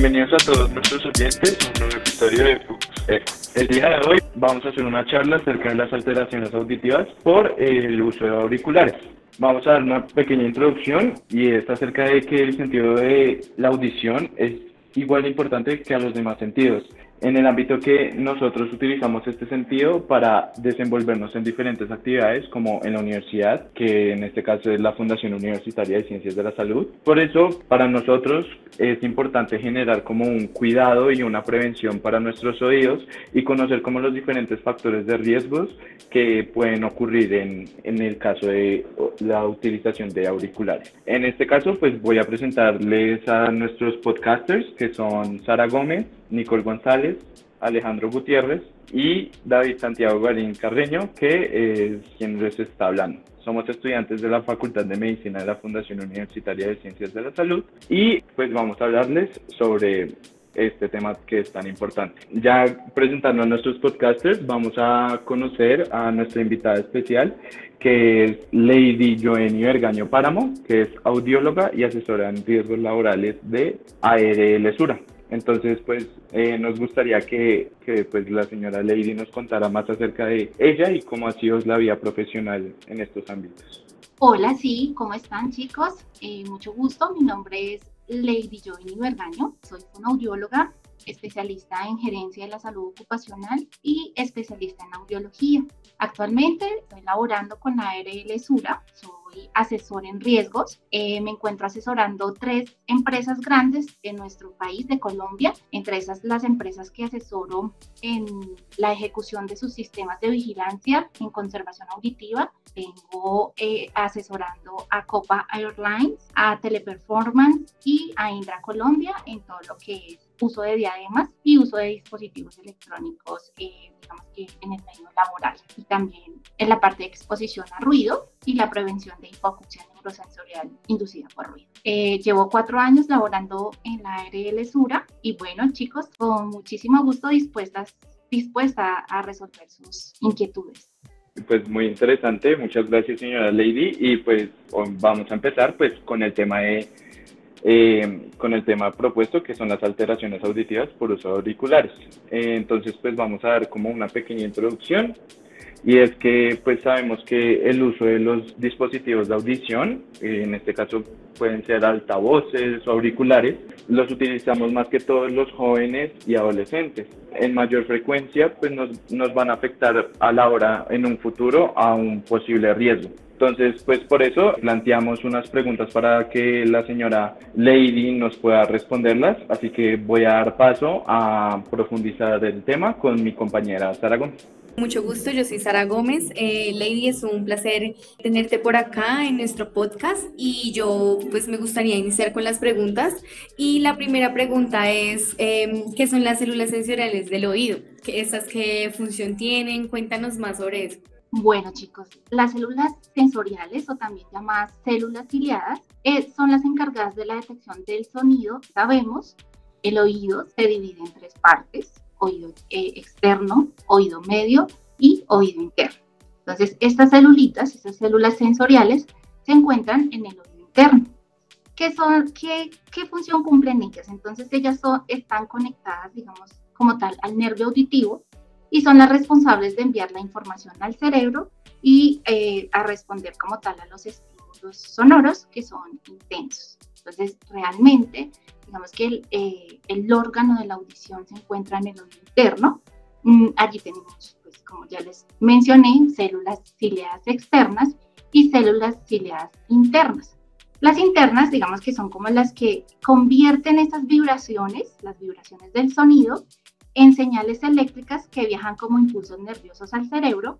Bienvenidos a todos nuestros oyentes a un nuevo episodio de Fux. El día de hoy vamos a hacer una charla acerca de las alteraciones auditivas por el uso de auriculares. Vamos a dar una pequeña introducción y es acerca de que el sentido de la audición es igual de importante que a los demás sentidos en el ámbito que nosotros utilizamos este sentido para desenvolvernos en diferentes actividades como en la universidad, que en este caso es la Fundación Universitaria de Ciencias de la Salud. Por eso, para nosotros es importante generar como un cuidado y una prevención para nuestros oídos y conocer como los diferentes factores de riesgos que pueden ocurrir en, en el caso de la utilización de auriculares. En este caso, pues voy a presentarles a nuestros podcasters, que son Sara Gómez, Nicole González, Alejandro Gutiérrez y David Santiago Garín Carreño, que es quien les está hablando. Somos estudiantes de la Facultad de Medicina de la Fundación Universitaria de Ciencias de la Salud y pues vamos a hablarles sobre este tema que es tan importante. Ya presentando a nuestros podcasters, vamos a conocer a nuestra invitada especial, que es Lady Joenny Vergaño Páramo, que es audióloga y asesora en riesgos laborales de ARL Sura. Entonces, pues eh, nos gustaría que, que, pues, la señora Lady nos contara más acerca de ella y cómo ha sido la vida profesional en estos ámbitos. Hola, sí, ¿cómo están chicos? Eh, mucho gusto, mi nombre es Lady Joiny Vergaño, soy audióloga, especialista en gerencia de la salud ocupacional y especialista en audiología. Actualmente estoy laborando con la ARL Sura, soy asesor en riesgos. Eh, me encuentro asesorando tres empresas grandes de nuestro país, de Colombia, entre esas las empresas que asesoro en la ejecución de sus sistemas de vigilancia en conservación auditiva. Tengo eh, asesorando a Copa Airlines, a Teleperformance y a Indra Colombia en todo lo que es uso de diademas y uso de dispositivos electrónicos, eh, digamos que en el medio laboral y también en la parte de exposición a ruido y la prevención de hipoacusia neurosensorial inducida por ruido. Eh, llevo cuatro años laborando en la ARL Sura y bueno chicos, con muchísimo gusto dispuestas, dispuesta a resolver sus inquietudes. Pues muy interesante, muchas gracias señora Lady y pues vamos a empezar pues con el tema de eh, con el tema propuesto que son las alteraciones auditivas por uso de auriculares. Eh, entonces, pues vamos a dar como una pequeña introducción y es que pues sabemos que el uso de los dispositivos de audición, eh, en este caso pueden ser altavoces o auriculares, los utilizamos más que todos los jóvenes y adolescentes. En mayor frecuencia pues nos, nos van a afectar a la hora en un futuro a un posible riesgo. Entonces, pues por eso planteamos unas preguntas para que la señora Lady nos pueda responderlas. Así que voy a dar paso a profundizar el tema con mi compañera Sara Gómez. Mucho gusto, yo soy Sara Gómez. Eh, Lady, es un placer tenerte por acá en nuestro podcast y yo pues me gustaría iniciar con las preguntas. Y la primera pregunta es, em, ¿qué son las células sensoriales del oído? ¿Qué, ¿Esas qué función tienen? Cuéntanos más sobre eso. Bueno chicos, las células sensoriales o también llamadas células ciliadas eh, son las encargadas de la detección del sonido. Sabemos, el oído se divide en tres partes, oído eh, externo, oído medio y oído interno. Entonces, estas celulitas, estas células sensoriales, se encuentran en el oído interno. ¿Qué, son, qué, qué función cumplen ellas? Entonces, ellas son, están conectadas, digamos, como tal, al nervio auditivo y son las responsables de enviar la información al cerebro y eh, a responder como tal a los estímulos sonoros que son intensos. Entonces, realmente, digamos que el, eh, el órgano de la audición se encuentra en el oído interno. Mm, allí tenemos, pues, como ya les mencioné, células ciliadas externas y células ciliadas internas. Las internas, digamos que son como las que convierten esas vibraciones, las vibraciones del sonido, en señales eléctricas que viajan como impulsos nerviosos al cerebro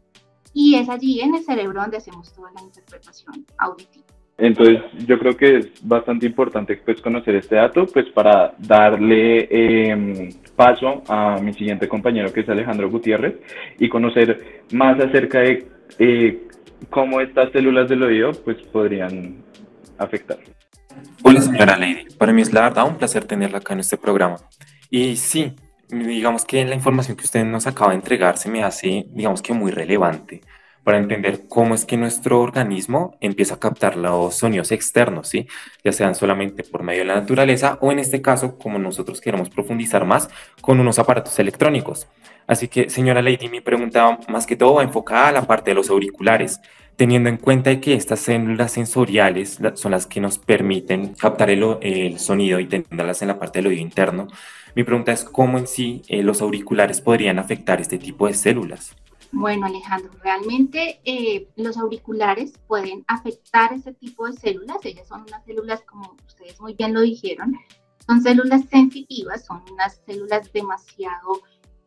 y es allí en el cerebro donde hacemos toda la interpretación auditiva. Entonces, yo creo que es bastante importante pues, conocer este dato pues, para darle em, paso a mi siguiente compañero, que es Alejandro Gutiérrez, y conocer más acerca de eh, cómo estas células del oído pues, podrían afectar. Hola, señora Lady. Para mí es la verdad un placer tenerla acá en este programa. Y sí, digamos que la información que usted nos acaba de entregar se me hace, digamos que muy relevante para entender cómo es que nuestro organismo empieza a captar los sonidos externos, ¿sí? ya sean solamente por medio de la naturaleza o en este caso, como nosotros queremos profundizar más, con unos aparatos electrónicos. Así que, señora Lady, mi pregunta más que todo va enfocada a la parte de los auriculares teniendo en cuenta que estas células sensoriales son las que nos permiten captar el, sonido y tenerlas en la parte del oído interno, mi pregunta es cómo en sí eh, los auriculares podrían afectar este tipo de células. Bueno, Alejandro, realmente eh, los auriculares pueden afectar este tipo de células. Ellas son unas células, como ustedes muy bien lo dijeron, son células sensitivas, son unas células demasiado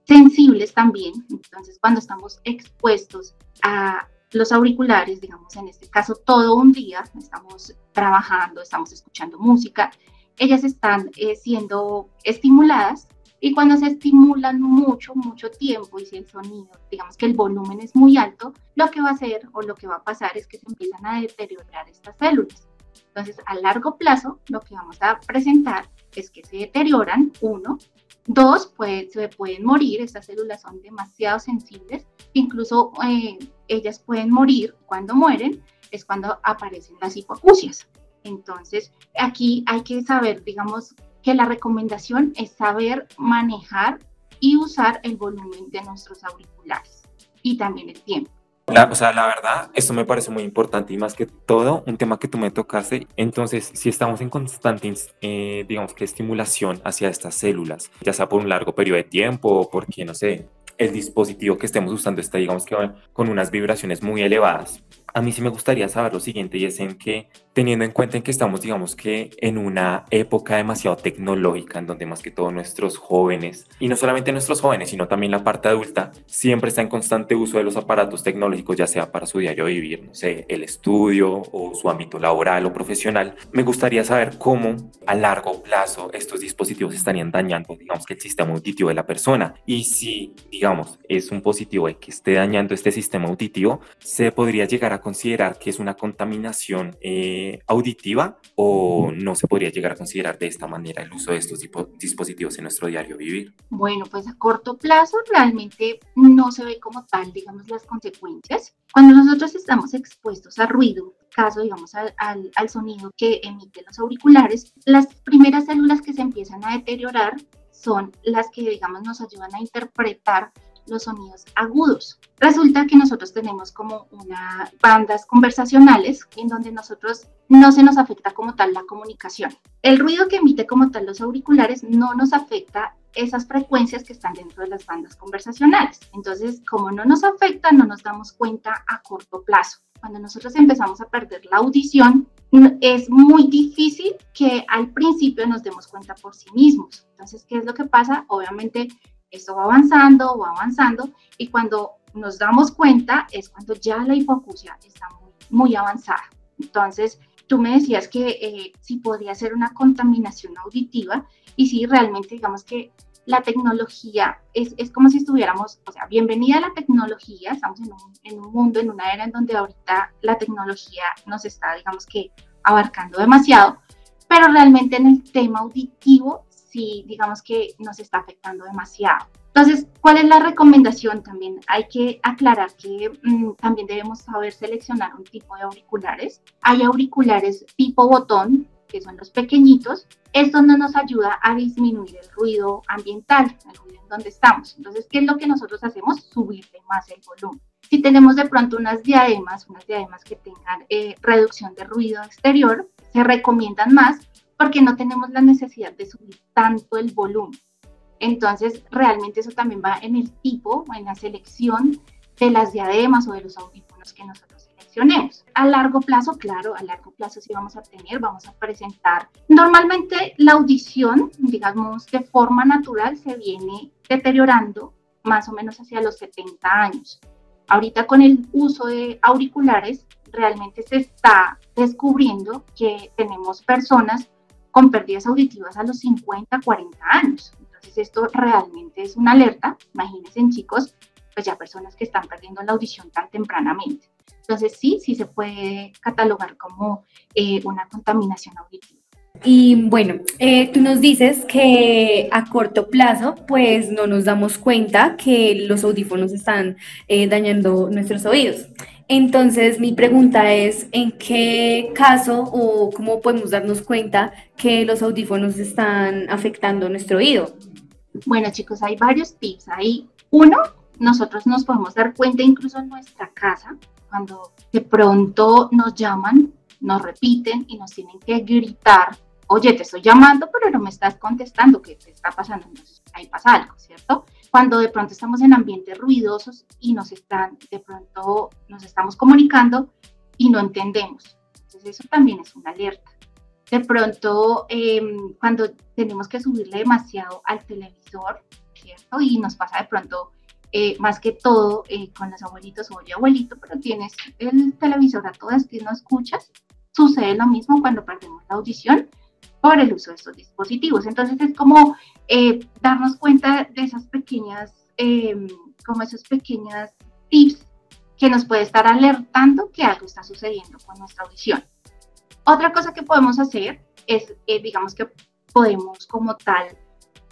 sensibles también. Entonces, cuando estamos expuestos a los auriculares, digamos en este caso todo un día, estamos trabajando, estamos escuchando música, ellas están eh, siendo estimuladas y cuando se estimulan mucho, mucho tiempo y si el sonido, digamos que el volumen es muy alto, lo que va a hacer o lo que va a pasar es que se empiezan a deteriorar estas células. Entonces, a largo plazo, lo que vamos a presentar es que se deterioran, uno, dos, pues, se pueden morir, estas células son demasiado sensibles, incluso eh, ellas pueden morir, cuando mueren es cuando aparecen las hipoacusias. Entonces, aquí hay que saber, digamos, que la recomendación es saber manejar y usar el volumen de nuestros auriculares y también el tiempo. O sea, la verdad, esto me parece muy importante y más que todo, un tema que tú me tocaste. Entonces, si estamos en constante, eh, digamos que estimulación hacia estas células, ya sea por un largo periodo de tiempo o porque, no sé, el dispositivo que estemos usando está, digamos que con unas vibraciones muy elevadas, a mí sí me gustaría saber lo siguiente y es en que, teniendo en cuenta en que estamos, digamos que en una época demasiado tecnológica, en donde más que todo nuestros jóvenes, y no solamente nuestros jóvenes, sino también la parte adulta, siempre está en constante uso de los aparatos tecnológicos, ya sea para su diario vivir, no sé, el estudio o su ámbito laboral o profesional, me gustaría saber cómo a largo plazo estos dispositivos estarían dañando, digamos que el sistema auditivo de la persona. Y si, digamos, es un positivo que esté dañando este sistema auditivo, se podría llegar a considerar que es una contaminación eh, auditiva o no se podría llegar a considerar de esta manera el uso de estos dispositivos en nuestro diario vivir? Bueno, pues a corto plazo realmente no se ve como tal, digamos, las consecuencias. Cuando nosotros estamos expuestos a ruido, caso, digamos, al, al sonido que emiten los auriculares, las primeras células que se empiezan a deteriorar son las que, digamos, nos ayudan a interpretar los sonidos agudos. Resulta que nosotros tenemos como unas bandas conversacionales en donde nosotros no se nos afecta como tal la comunicación. El ruido que emite como tal los auriculares no nos afecta esas frecuencias que están dentro de las bandas conversacionales. Entonces, como no nos afecta, no nos damos cuenta a corto plazo. Cuando nosotros empezamos a perder la audición, es muy difícil que al principio nos demos cuenta por sí mismos. Entonces, ¿qué es lo que pasa? Obviamente esto va avanzando, va avanzando y cuando nos damos cuenta es cuando ya la hipoacusia está muy, muy avanzada. Entonces, tú me decías que eh, si podría ser una contaminación auditiva y si realmente digamos que la tecnología es, es, como si estuviéramos, o sea, bienvenida a la tecnología, estamos en un, en un mundo, en una era en donde ahorita la tecnología nos está, digamos que, abarcando demasiado, pero realmente en el tema auditivo si digamos que nos está afectando demasiado. Entonces, ¿cuál es la recomendación también? Hay que aclarar que mm, también debemos saber seleccionar un tipo de auriculares. Hay auriculares tipo botón, que son los pequeñitos. Esto no nos ayuda a disminuir el ruido ambiental, el ruido en donde estamos. Entonces, ¿qué es lo que nosotros hacemos? Subirle más el volumen. Si tenemos de pronto unas diademas, unas diademas que tengan eh, reducción de ruido exterior, se recomiendan más porque no tenemos la necesidad de subir tanto el volumen. Entonces, realmente eso también va en el tipo, en la selección de las diademas o de los audífonos que nosotros seleccionemos. A largo plazo, claro, a largo plazo sí vamos a tener, vamos a presentar. Normalmente la audición, digamos, de forma natural se viene deteriorando más o menos hacia los 70 años. Ahorita con el uso de auriculares, realmente se está descubriendo que tenemos personas con pérdidas auditivas a los 50, 40 años. Entonces esto realmente es una alerta, imagínense en chicos, pues ya personas que están perdiendo la audición tan tempranamente. Entonces sí, sí se puede catalogar como eh, una contaminación auditiva. Y bueno, eh, tú nos dices que a corto plazo, pues no nos damos cuenta que los audífonos están eh, dañando nuestros oídos. Entonces, mi pregunta es, ¿en qué caso o cómo podemos darnos cuenta que los audífonos están afectando nuestro oído? Bueno, chicos, hay varios tips. Hay uno, nosotros nos podemos dar cuenta incluso en nuestra casa, cuando de pronto nos llaman, nos repiten y nos tienen que gritar, oye, te estoy llamando, pero no me estás contestando, ¿qué te está pasando? Entonces, ahí pasa algo, ¿cierto? Cuando de pronto estamos en ambientes ruidosos y nos están, de pronto nos estamos comunicando y no entendemos. Entonces eso también es una alerta. De pronto, em, cuando tenemos que subirle demasiado al televisor, ¿cierto? Y nos pasa de pronto, eh, más que todo eh, con los abuelitos, oye abuelito, pero tienes el televisor a todas que no escuchas, sucede lo mismo cuando perdemos la audición por el uso de estos dispositivos. Entonces es como eh, darnos cuenta de esas pequeñas, em, como esos pequeños tips que nos puede estar alertando que algo está sucediendo con nuestra audición. Otra cosa que podemos hacer es, eh, digamos que podemos como tal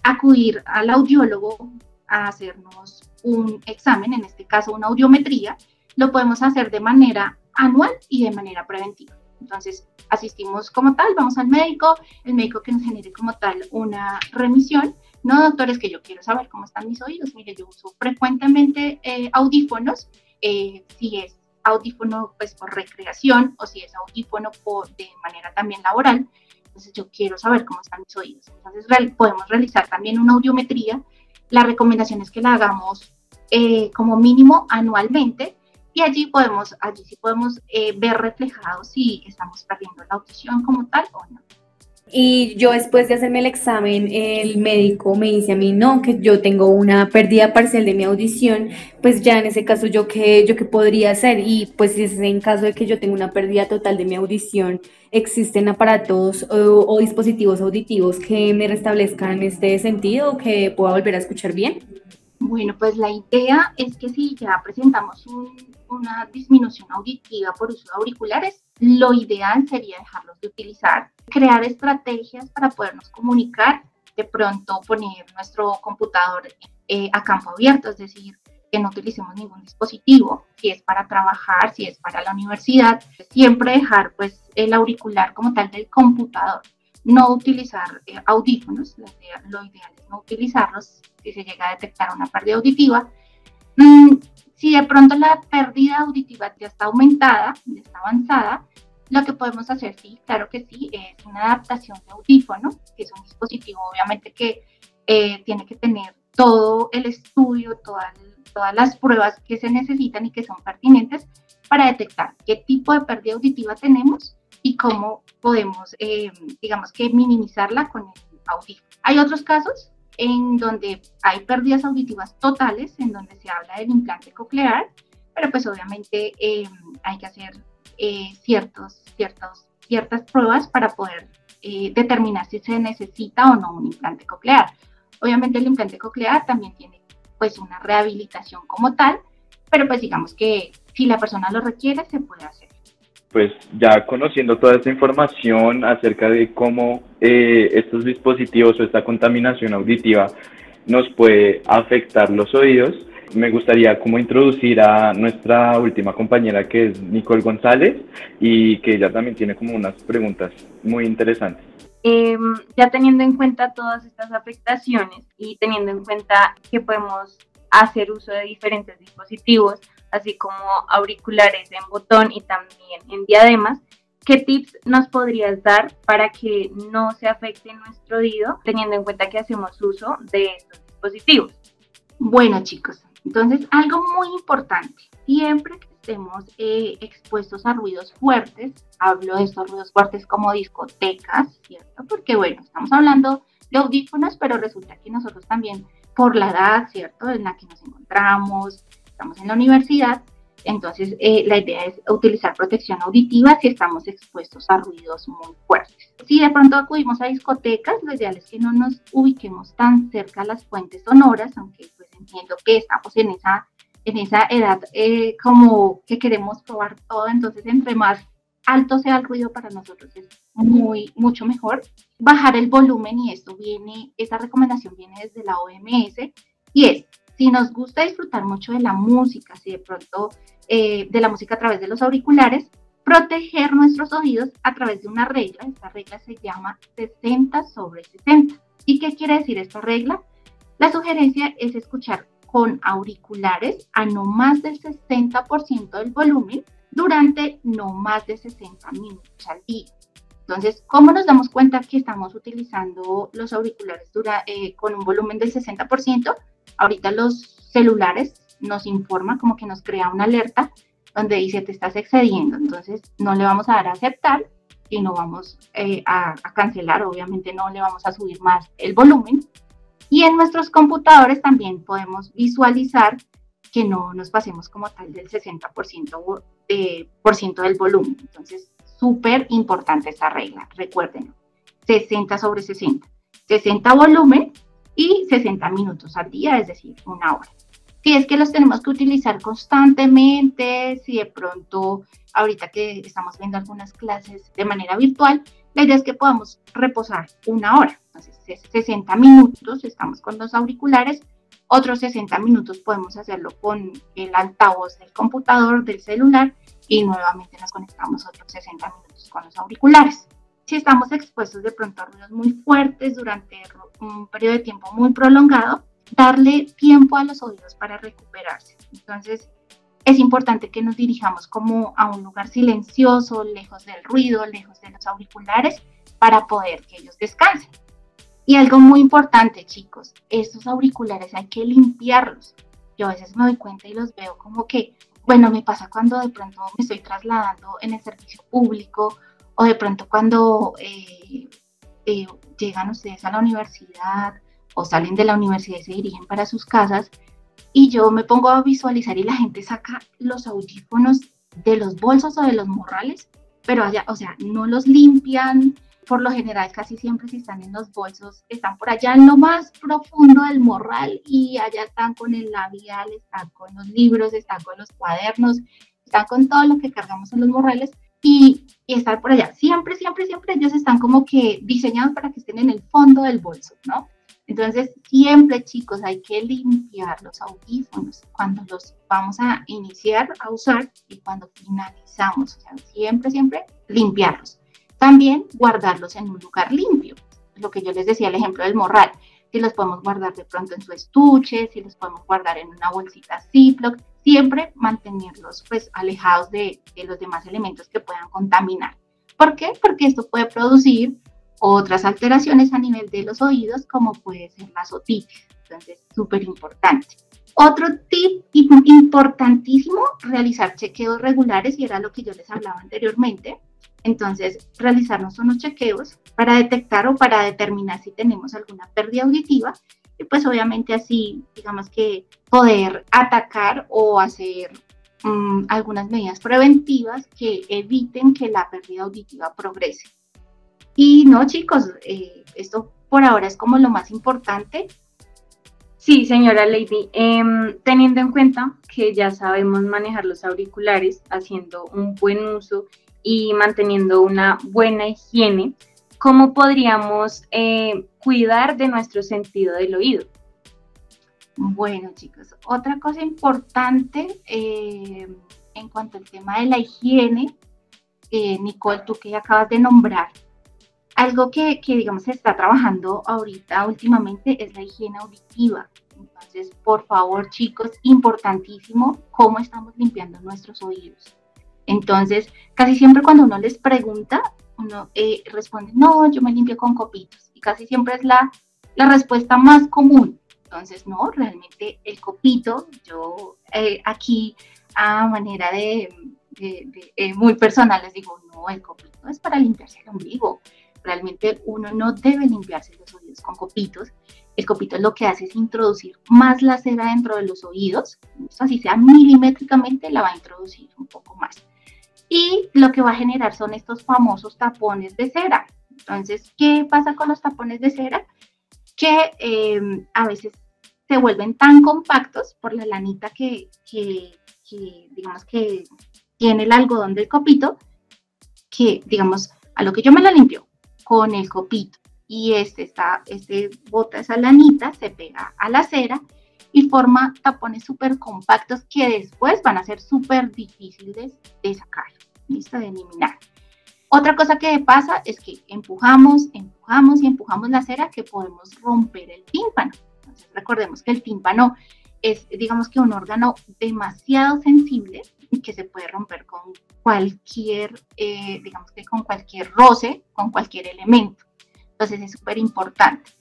acudir al audiólogo a hacernos un examen, en este caso una audiometría, lo podemos hacer de manera anual y de manera preventiva. Entonces, asistimos como tal, vamos al médico, el médico que nos genere como tal una remisión. No, doctores, que yo quiero saber cómo están mis oídos. Mire, yo uso frecuentemente eh, audífonos, eh, si es audífono pues por recreación o si es audífono por, de manera también laboral. Entonces yo quiero saber cómo están mis oídos. Entonces podemos realizar también una audiometría. La recomendación es que la hagamos eh, como mínimo anualmente y allí podemos, allí sí podemos eh, ver reflejado si estamos perdiendo la audición como tal o no. Y yo después de hacerme el examen, el médico me dice a mí, no, que yo tengo una pérdida parcial de mi audición, pues ya en ese caso yo qué, yo qué podría hacer. Y pues si es en caso de que yo tenga una pérdida total de mi audición, ¿existen aparatos o, o dispositivos auditivos que me restablezcan este sentido o que pueda volver a escuchar bien? Bueno, pues la idea es que si ya presentamos una disminución auditiva por uso de auriculares, lo ideal sería dejarlos de utilizar, crear estrategias para podernos comunicar, de pronto poner nuestro computador eh, a campo abierto, es decir, que no utilicemos ningún dispositivo, si es para trabajar, si es para la universidad, siempre dejar pues el auricular como tal del computador no utilizar eh, audífonos, lo ideal es no utilizarlos si se llega a detectar una pérdida auditiva. Mm, si de pronto la pérdida auditiva ya está aumentada, ya está avanzada, lo que podemos hacer, sí, claro que sí, es una adaptación de audífono, que es un dispositivo obviamente que eh, tiene que tener todo el estudio, todas, todas las pruebas que se necesitan y que son pertinentes para detectar qué tipo de pérdida auditiva tenemos y cómo podemos, eh, digamos que, minimizarla con el audífono. Hay otros casos en donde hay pérdidas auditivas totales, en donde se habla del implante coclear, pero pues obviamente eh, hay que hacer eh, ciertos, ciertas pruebas para poder determinar si se necesita o no un implante coclear. Obviamente el implante coclear también tiene pues una rehabilitación como tal, pero pues digamos que si la persona lo requiere se puede hacer pues ya conociendo toda esta información acerca de cómo eh, estos dispositivos o esta contaminación auditiva nos puede afectar los oídos, me gustaría como introducir a nuestra última compañera que es Nicole González y que ella también tiene como unas preguntas muy interesantes. Em, ya teniendo en cuenta todas estas afectaciones y teniendo en cuenta que podemos hacer uso de diferentes dispositivos, así como auriculares en botón y también en diademas. ¿Qué tips nos podrías dar para que no se afecte nuestro oído, teniendo en cuenta que hacemos uso de estos dispositivos? Bueno, chicos, entonces algo muy importante, siempre que estemos eh, expuestos a ruidos fuertes, hablo de estos ruidos fuertes como discotecas, ¿cierto? Porque bueno, estamos hablando de audífonos, pero resulta que nosotros también, por la edad, ¿cierto? En la que nos encontramos, estamos en la universidad, entonces eh, la idea es utilizar protección auditiva si estamos expuestos a ruidos muy fuertes. Si de pronto acudimos a discotecas, lo ideal es que no nos ubiquemos tan cerca a las fuentes sonoras, aunque pues entiendo que estamos en esa, en esa edad eh, como que queremos probar todo, entonces entre más alto sea el ruido para nosotros es muy, mucho mejor. Bajar el volumen y esto viene, esa recomendación viene desde la OMS y es si nos gusta disfrutar mucho de la música, si de pronto eh, de la música a través de los auriculares, proteger nuestros oídos a través de una regla. Esta regla se llama 60 sobre 60. ¿Y qué quiere decir esta regla? La sugerencia es escuchar con auriculares a no más del 60% del volumen durante no más de 60 minutos al día. Entonces, ¿cómo nos damos cuenta que estamos utilizando los auriculares dura, eh, con un volumen del 60%? Ahorita los celulares nos informan como que nos crea una alerta donde dice te estás excediendo, entonces no le vamos a dar a aceptar y no vamos eh, a, a, cancelar, obviamente no le vamos a subir más el volumen. Y en nuestros computadores también podemos visualizar que no nos pasemos como tal del 60% de, por ciento del volumen. Entonces, súper importante esta regla, recuérdenlo. 60 sobre 60. 60 volumen y 60 minutos al día, es decir, una hora si es que los tenemos que utilizar constantemente, si de pronto ahorita que estamos viendo algunas clases de manera virtual, la idea es que podamos reposar una hora. Entonces, 60 minutos estamos con los auriculares, otros 60 minutos podemos hacerlo con el altavoz del computador, del celular y nuevamente nos conectamos otros 60 minutos con los auriculares. Si estamos expuestos de pronto a ruidos muy fuertes durante un periodo de tiempo muy prolongado, darle tiempo a los oídos para recuperarse. Entonces, es importante que nos dirijamos como a un lugar silencioso, lejos del ruido, lejos de los auriculares, para poder que ellos descansen. Y algo muy importante, chicos, estos auriculares hay que limpiarlos. Yo a veces me doy cuenta y los veo como que, bueno, me pasa cuando de pronto me estoy trasladando en el servicio público o de pronto cuando eh, eh, llegan ustedes a la universidad o salen de la universidad y se dirigen para sus casas y yo me pongo a visualizar y la gente saca los audífonos de los bolsos o de los morrales, pero allá, o sea, no los limpian, por lo general casi siempre si están en los bolsos, están por allá en lo más profundo del morral y allá están con el labial, están con los libros, están con los cuadernos, están con todo lo que cargamos en los morrales y, y estar por allá. Siempre, siempre, siempre ellos están como que diseñados para que estén en el fondo del bolso, ¿no? Entonces, siempre chicos, hay que limpiar los audífonos cuando los vamos a iniciar a usar y cuando finalizamos. O sea, siempre, siempre limpiarlos. También guardarlos en un lugar limpio. Lo que yo les decía, el ejemplo del morral. Si los podemos guardar de pronto en su estuche, si los podemos guardar en una bolsita Ziploc, siempre mantenerlos pues alejados de, de los demás elementos que puedan contaminar. ¿Por qué? Porque esto puede producir otras alteraciones a nivel de los oídos, como puede ser la otitis. Entonces, súper importante. Otro tip importantísimo, realizar chequeos regulares, y era lo que yo les hablaba anteriormente. Entonces, realizarnos unos chequeos para detectar o para determinar si tenemos alguna pérdida auditiva y pues obviamente así, digamos que poder atacar o hacer mm, algunas medidas preventivas que eviten que la pérdida auditiva progrese. Y no, chicos, eh, esto por ahora es como lo más importante. Sí, señora Lady, em, teniendo en cuenta que ya sabemos manejar los auriculares, haciendo un buen uso y manteniendo una buena higiene, ¿cómo podríamos eh, cuidar de nuestro sentido del oído? Bueno, chicos, otra cosa importante eh, en cuanto al tema de la higiene, Nicole, tú que acabas de nombrar, algo que, digamos, se está trabajando ahorita últimamente es la higiene auditiva. Entonces, por favor, chicos, importantísimo cómo estamos limpiando nuestros oídos. Entonces, casi siempre cuando uno les pregunta, uno eh, responde, no, yo me limpio con copitos. Y casi siempre es la, la respuesta más común. Entonces, no, realmente el copito, yo eh, aquí a manera de, eh, muy personal les digo, no, el copito es para limpiarse el ombligo. Realmente uno no debe limpiarse los oídos con copitos. El copito lo que hace es introducir más la cera dentro de los oídos, así sea milimétricamente, la va a introducir un poco más. Y lo que va a generar son estos famosos tapones de cera. Entonces, ¿qué pasa con los tapones de cera? Que em, a veces se vuelven tan compactos por la lanita que, que, digamos que tiene el algodón del copito, que digamos, a lo que yo me la limpio con el copito y este, está, este bota esa lanita, se pega a la cera y forma tapones súper compactos que después van a ser súper difíciles de sacar, ¿listo? De eliminar. Otra cosa que pasa es que empujamos, empujamos y empujamos la cera que podemos romper el tímpano. Entonces recordemos que el tímpano es, digamos que un órgano demasiado sensible que se puede romper con cualquier, eh, digamos que con cualquier roce, con cualquier elemento. Entonces es súper importante.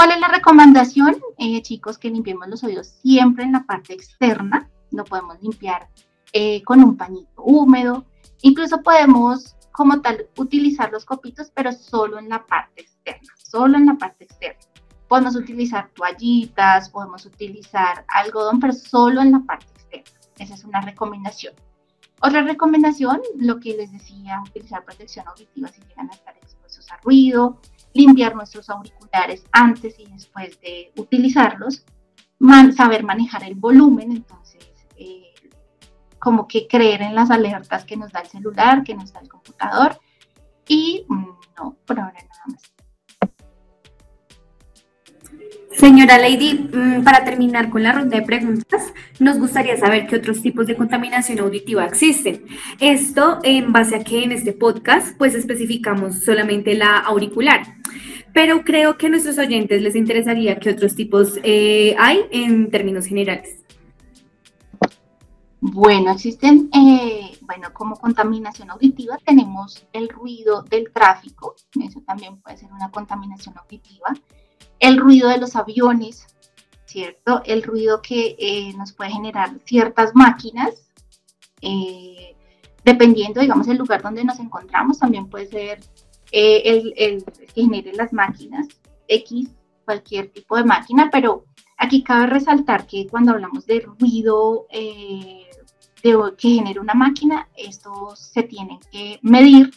¿Cuál es la recomendación, eh, chicos? Que limpiemos los oídos siempre en la parte externa. Lo podemos limpiar eh, con un pañito húmedo. Incluso podemos, como tal, utilizar los copitos, pero solo en la parte externa. Solo en la parte externa. Podemos utilizar toallitas, podemos utilizar algodón, pero solo en la parte externa. Esa es una recomendación. Otra recomendación, lo que les decía, utilizar protección auditiva si llegan a estar expuestos a ruido, limpiar nuestros auriculares antes y después de utilizarlos, saber manejar el volumen, entonces eh, como que creer en las alertas que nos da el celular, que nos da el computador y mm, no, por ahora nada más. Señora Lady, mm, para terminar con la ronda de preguntas, nos gustaría saber qué otros tipos de contaminación auditiva existen. Esto en base a que en este podcast pues especificamos solamente la auricular, pero creo que a nuestros oyentes les interesaría qué otros tipos eh, hay en términos generales. Bueno, existen, eh, bueno, como contaminación auditiva tenemos el ruido del tráfico, eso también puede ser una contaminación auditiva el ruido de los aviones, ¿cierto? El ruido que eh, nos puede generar ciertas máquinas, eh, dependiendo, digamos, el lugar donde nos encontramos, también puede ser eh, el, que genere las máquinas, X, cualquier tipo de máquina, pero aquí cabe resaltar que cuando hablamos de ruido de, que genera una máquina, esto se tiene que medir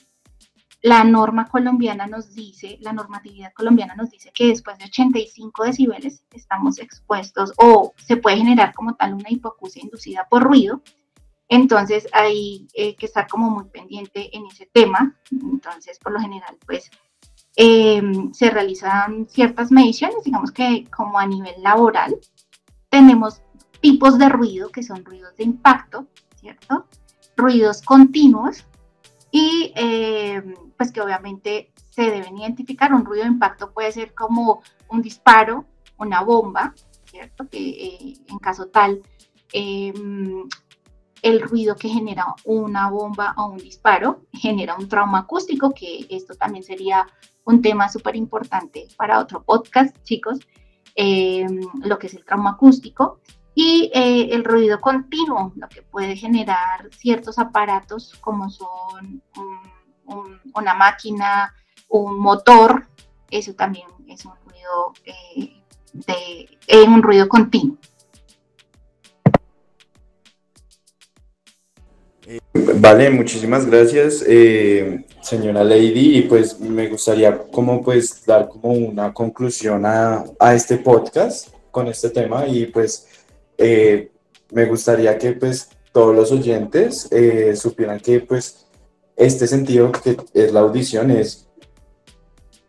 la norma colombiana nos dice, la normatividad colombiana nos dice que después de 85 decibeles estamos expuestos o se puede generar como tal una hipoacusia inducida por ruido. Entonces hay eh, que estar como muy pendiente en ese tema. Entonces, por lo general, pues em, se realizan ciertas mediciones, digamos que como a nivel laboral, tenemos tipos de ruido que son ruidos de impacto, ¿cierto? Ruidos continuos, y eh, pues que obviamente se deben identificar. Un ruido de impacto puede ser como un disparo, una bomba, ¿cierto? Que eh, en caso tal, em, el ruido que genera una bomba o un disparo genera un trauma acústico, que esto también sería un tema súper importante para otro podcast, chicos, em, lo que es el trauma acústico y eh, el ruido continuo, lo que puede generar ciertos aparatos como son una máquina, un motor, eso también es un ruido, eh, de, eh, un ruido continuo. Vale, muchísimas gracias, señora Lady, y pues me gustaría como pues dar como una conclusión a, a este podcast con este tema y pues eh, me gustaría que pues todos los oyentes eh, supieran que pues este sentido que es la audición es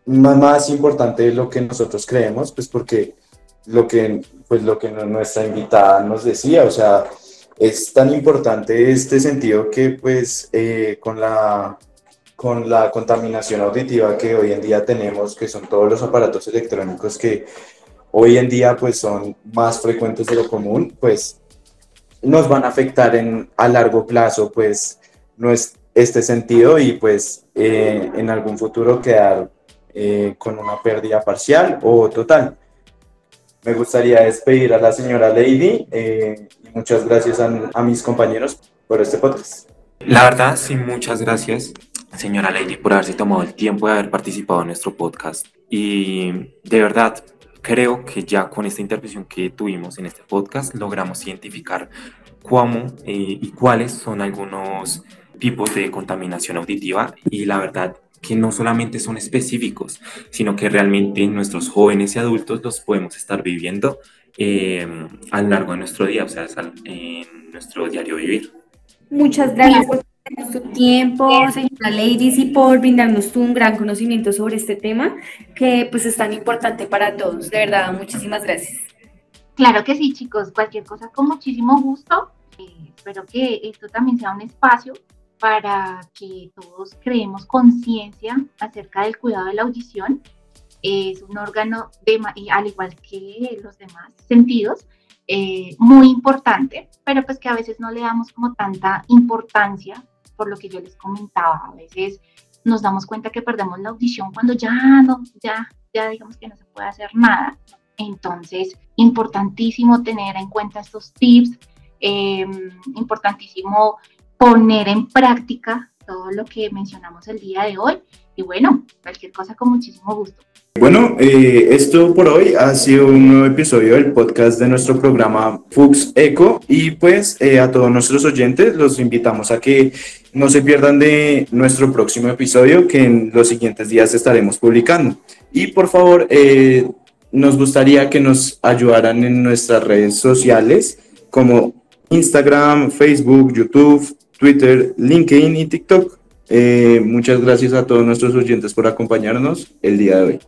más, importante de lo que nosotros creemos, pues porque lo que, pues lo que nuestra invitada nos decía, o sea, es tan importante este sentido que pues eh, con la con la contaminación auditiva que hoy en día tenemos, que son todos los aparatos electrónicos que hoy en día pues son más frecuentes de lo común, pues nos van a afectar en, a largo plazo pues no este sentido y pues eh, en algún futuro quedar eh, con una pérdida parcial o total. Me gustaría despedir a la señora Lady eh, y muchas gracias a, a mis compañeros por este podcast. La verdad, sí, muchas gracias, señora Lady, por haberse tomado el tiempo de haber participado en nuestro podcast. Y de verdad, creo que ya con esta intervención que tuvimos en este podcast logramos identificar cómo eh, y cuáles son algunos tipos de contaminación auditiva y la verdad que no solamente son específicos, sino que realmente nuestros jóvenes y adultos los podemos estar viviendo eh, a lo largo de nuestro día, o sea, en nuestro diario vivir. Muchas gracias su tiempo, señora Ladies, y por brindarnos un gran conocimiento sobre este tema que pues es tan importante para todos. De verdad, muchísimas gracias. Claro que sí, chicos, cualquier cosa con muchísimo gusto. Eh, espero que esto también sea un espacio para que todos creemos conciencia acerca del cuidado de la audición. Es un órgano, de, al igual que los demás sentidos, eh, muy importante, pero pues que a veces no le damos como tanta importancia por lo que yo les comentaba. A veces nos damos cuenta que perdemos la audición cuando ya no, ya, ya digamos que no se puede hacer nada. Entonces, importantísimo tener en cuenta estos tips, em, importantísimo poner en práctica todo lo que mencionamos el día de hoy. Y bueno, cualquier cosa con muchísimo gusto. Bueno, eh, esto por hoy ha sido un nuevo episodio del podcast de nuestro programa Fux Eco y pues eh, a todos nuestros oyentes los invitamos a que no se pierdan de nuestro próximo episodio que en los siguientes días estaremos publicando. Y por favor, eh, nos gustaría que nos ayudaran en nuestras redes sociales como Instagram, Facebook, YouTube, Twitter, LinkedIn y TikTok. muchas gracias a todos nuestros oyentes por acompañarnos el día de hoy.